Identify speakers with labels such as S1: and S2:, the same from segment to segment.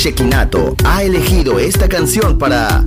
S1: Shekinato ha elegido esta canción para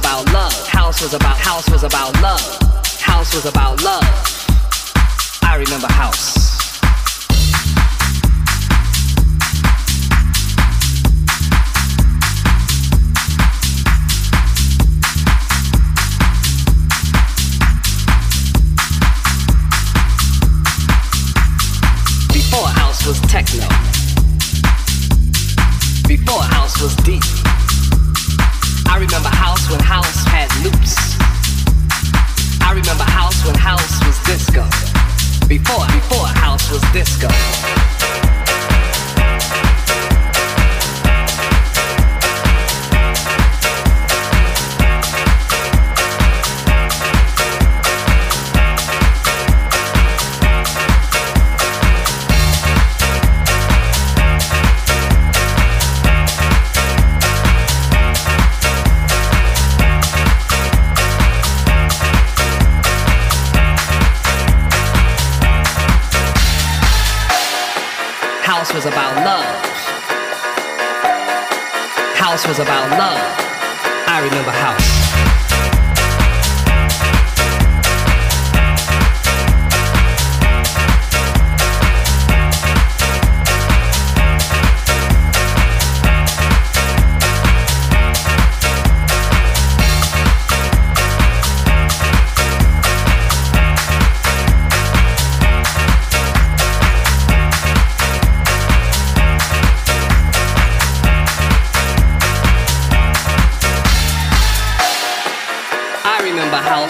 S2: About love. House was about house was about was about love. House was about love. I remember house.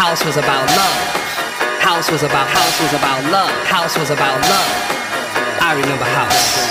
S2: House was about love. House was about house was about love. House was about love. I remember house.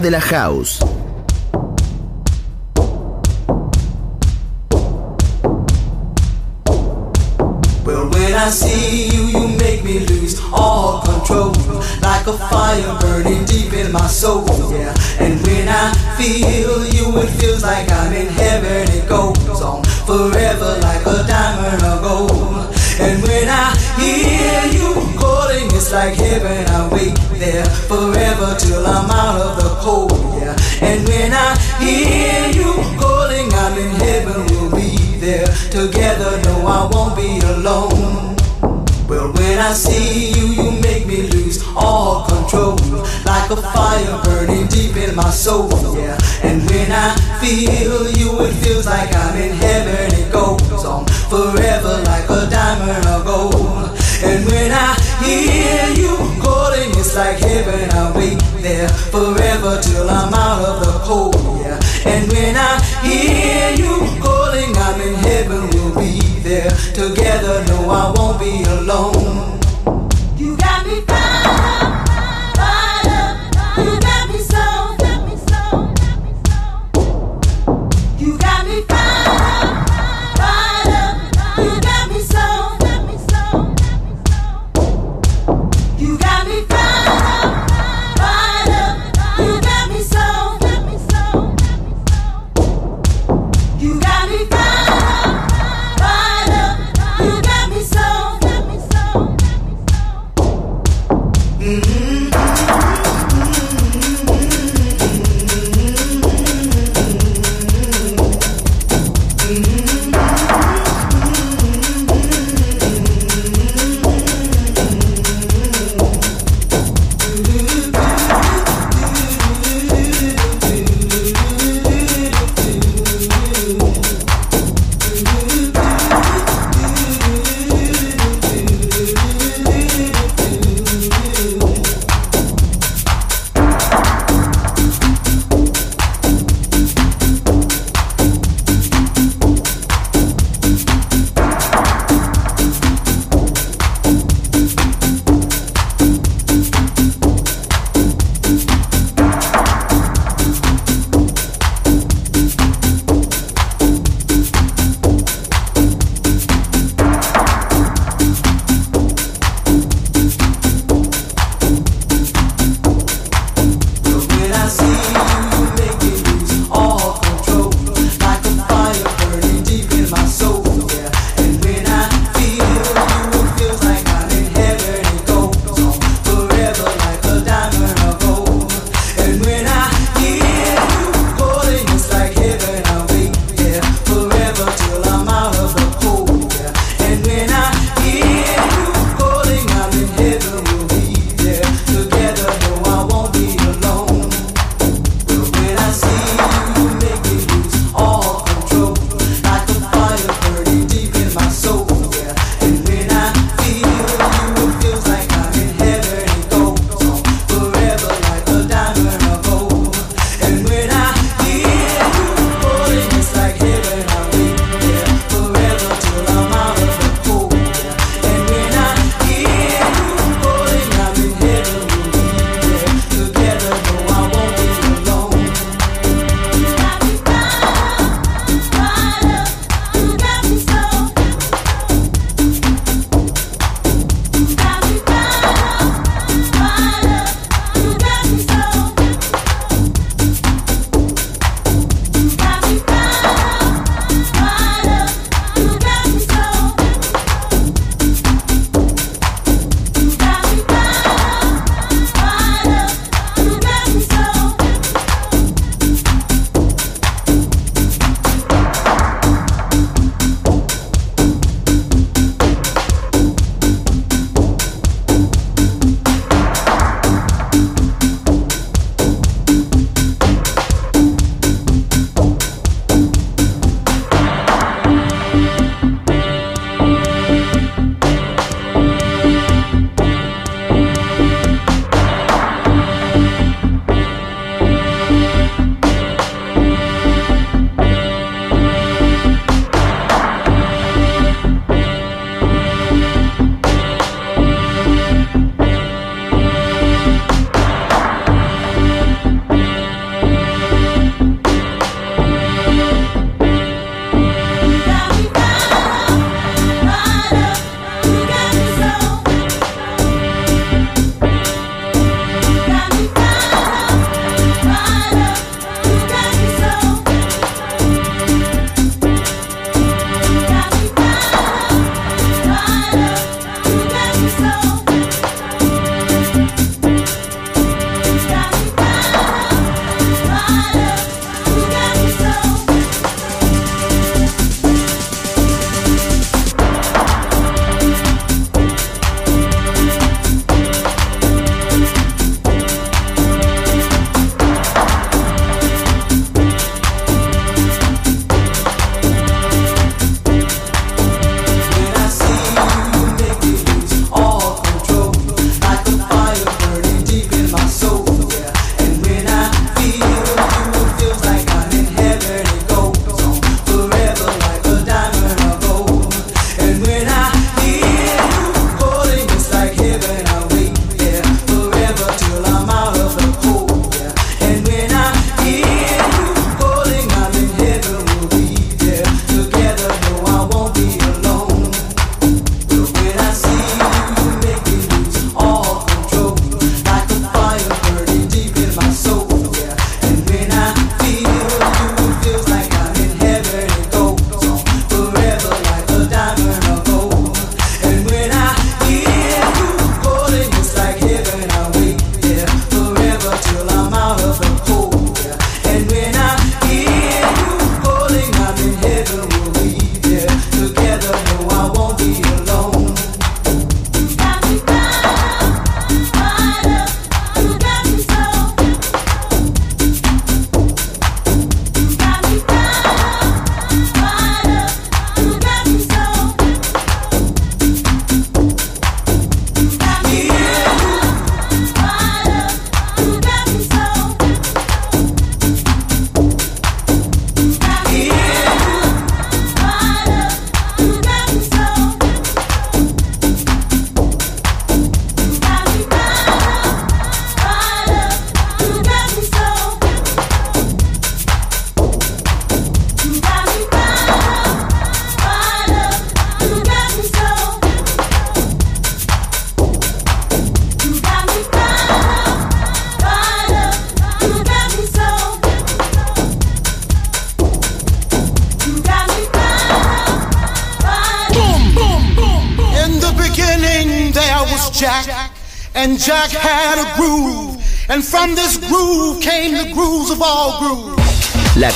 S3: de la house.
S4: my soul. And when I feel you, it feels like I'm in heaven. It goes on forever like a diamond of gold. And when I hear you calling, it's like heaven. I wait there forever till I'm out of the cold. Yeah. And when I hear you calling, I'm in heaven. We'll be there together. No, I won't be alone.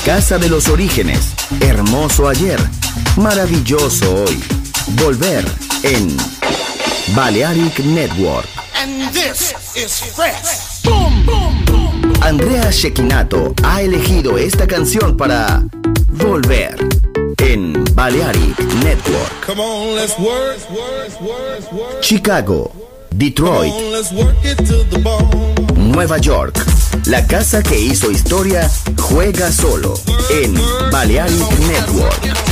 S4: Casa de los Orígenes, hermoso ayer, maravilloso hoy. Volver en Balearic Network.
S5: And this is fresh.
S4: Andrea Shekinato ha elegido esta canción para Volver en Balearic Network.
S6: Come on, let's work,
S4: Chicago, Detroit, Nueva York, la casa que hizo historia Juega solo en Balearic Network.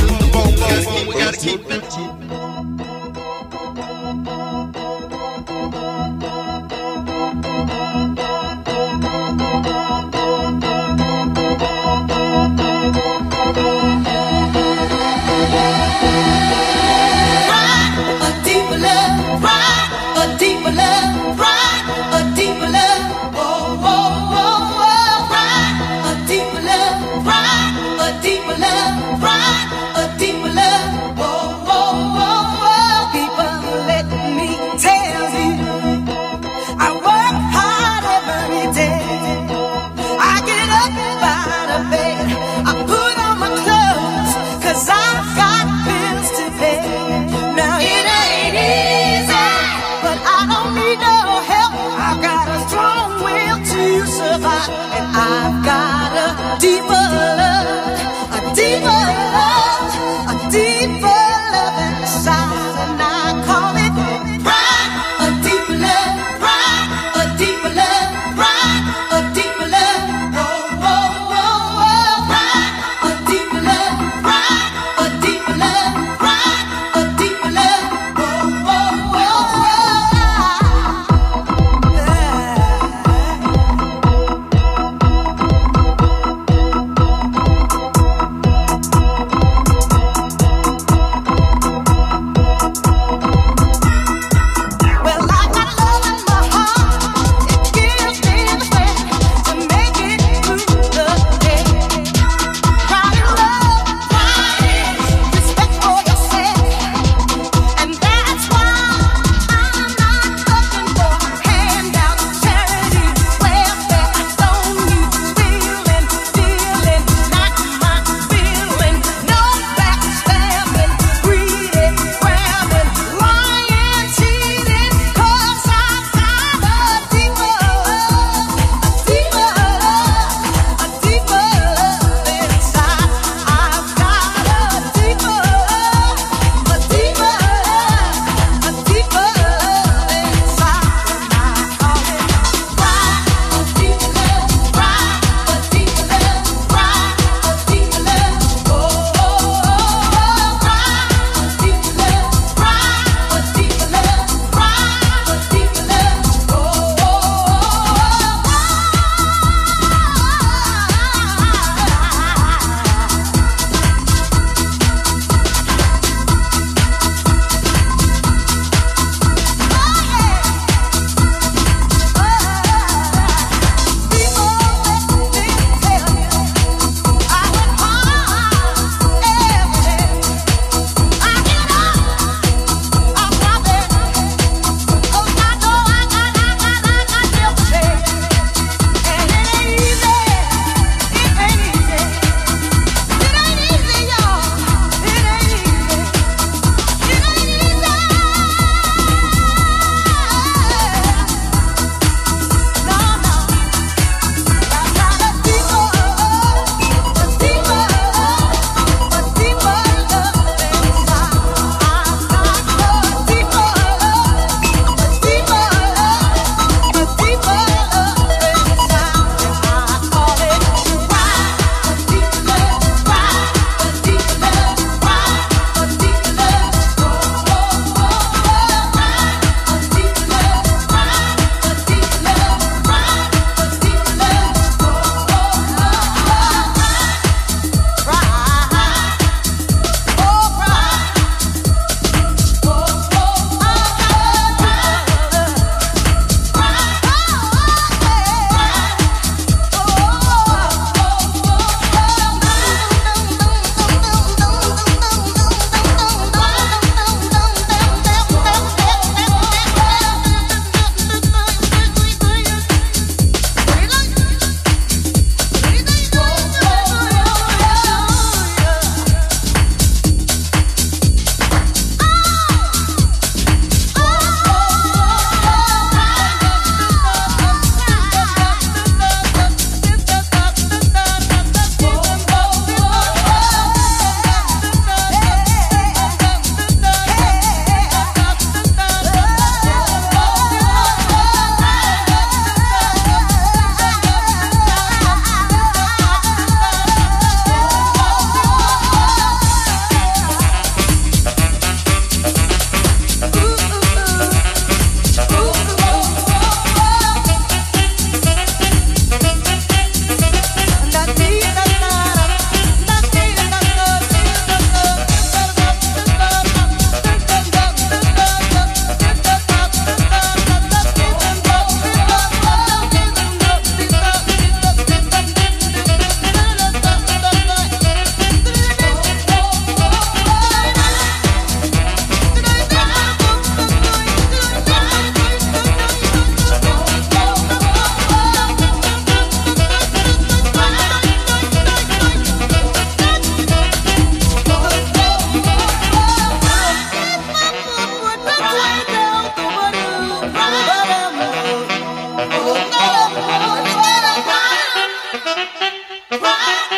S7: Bye.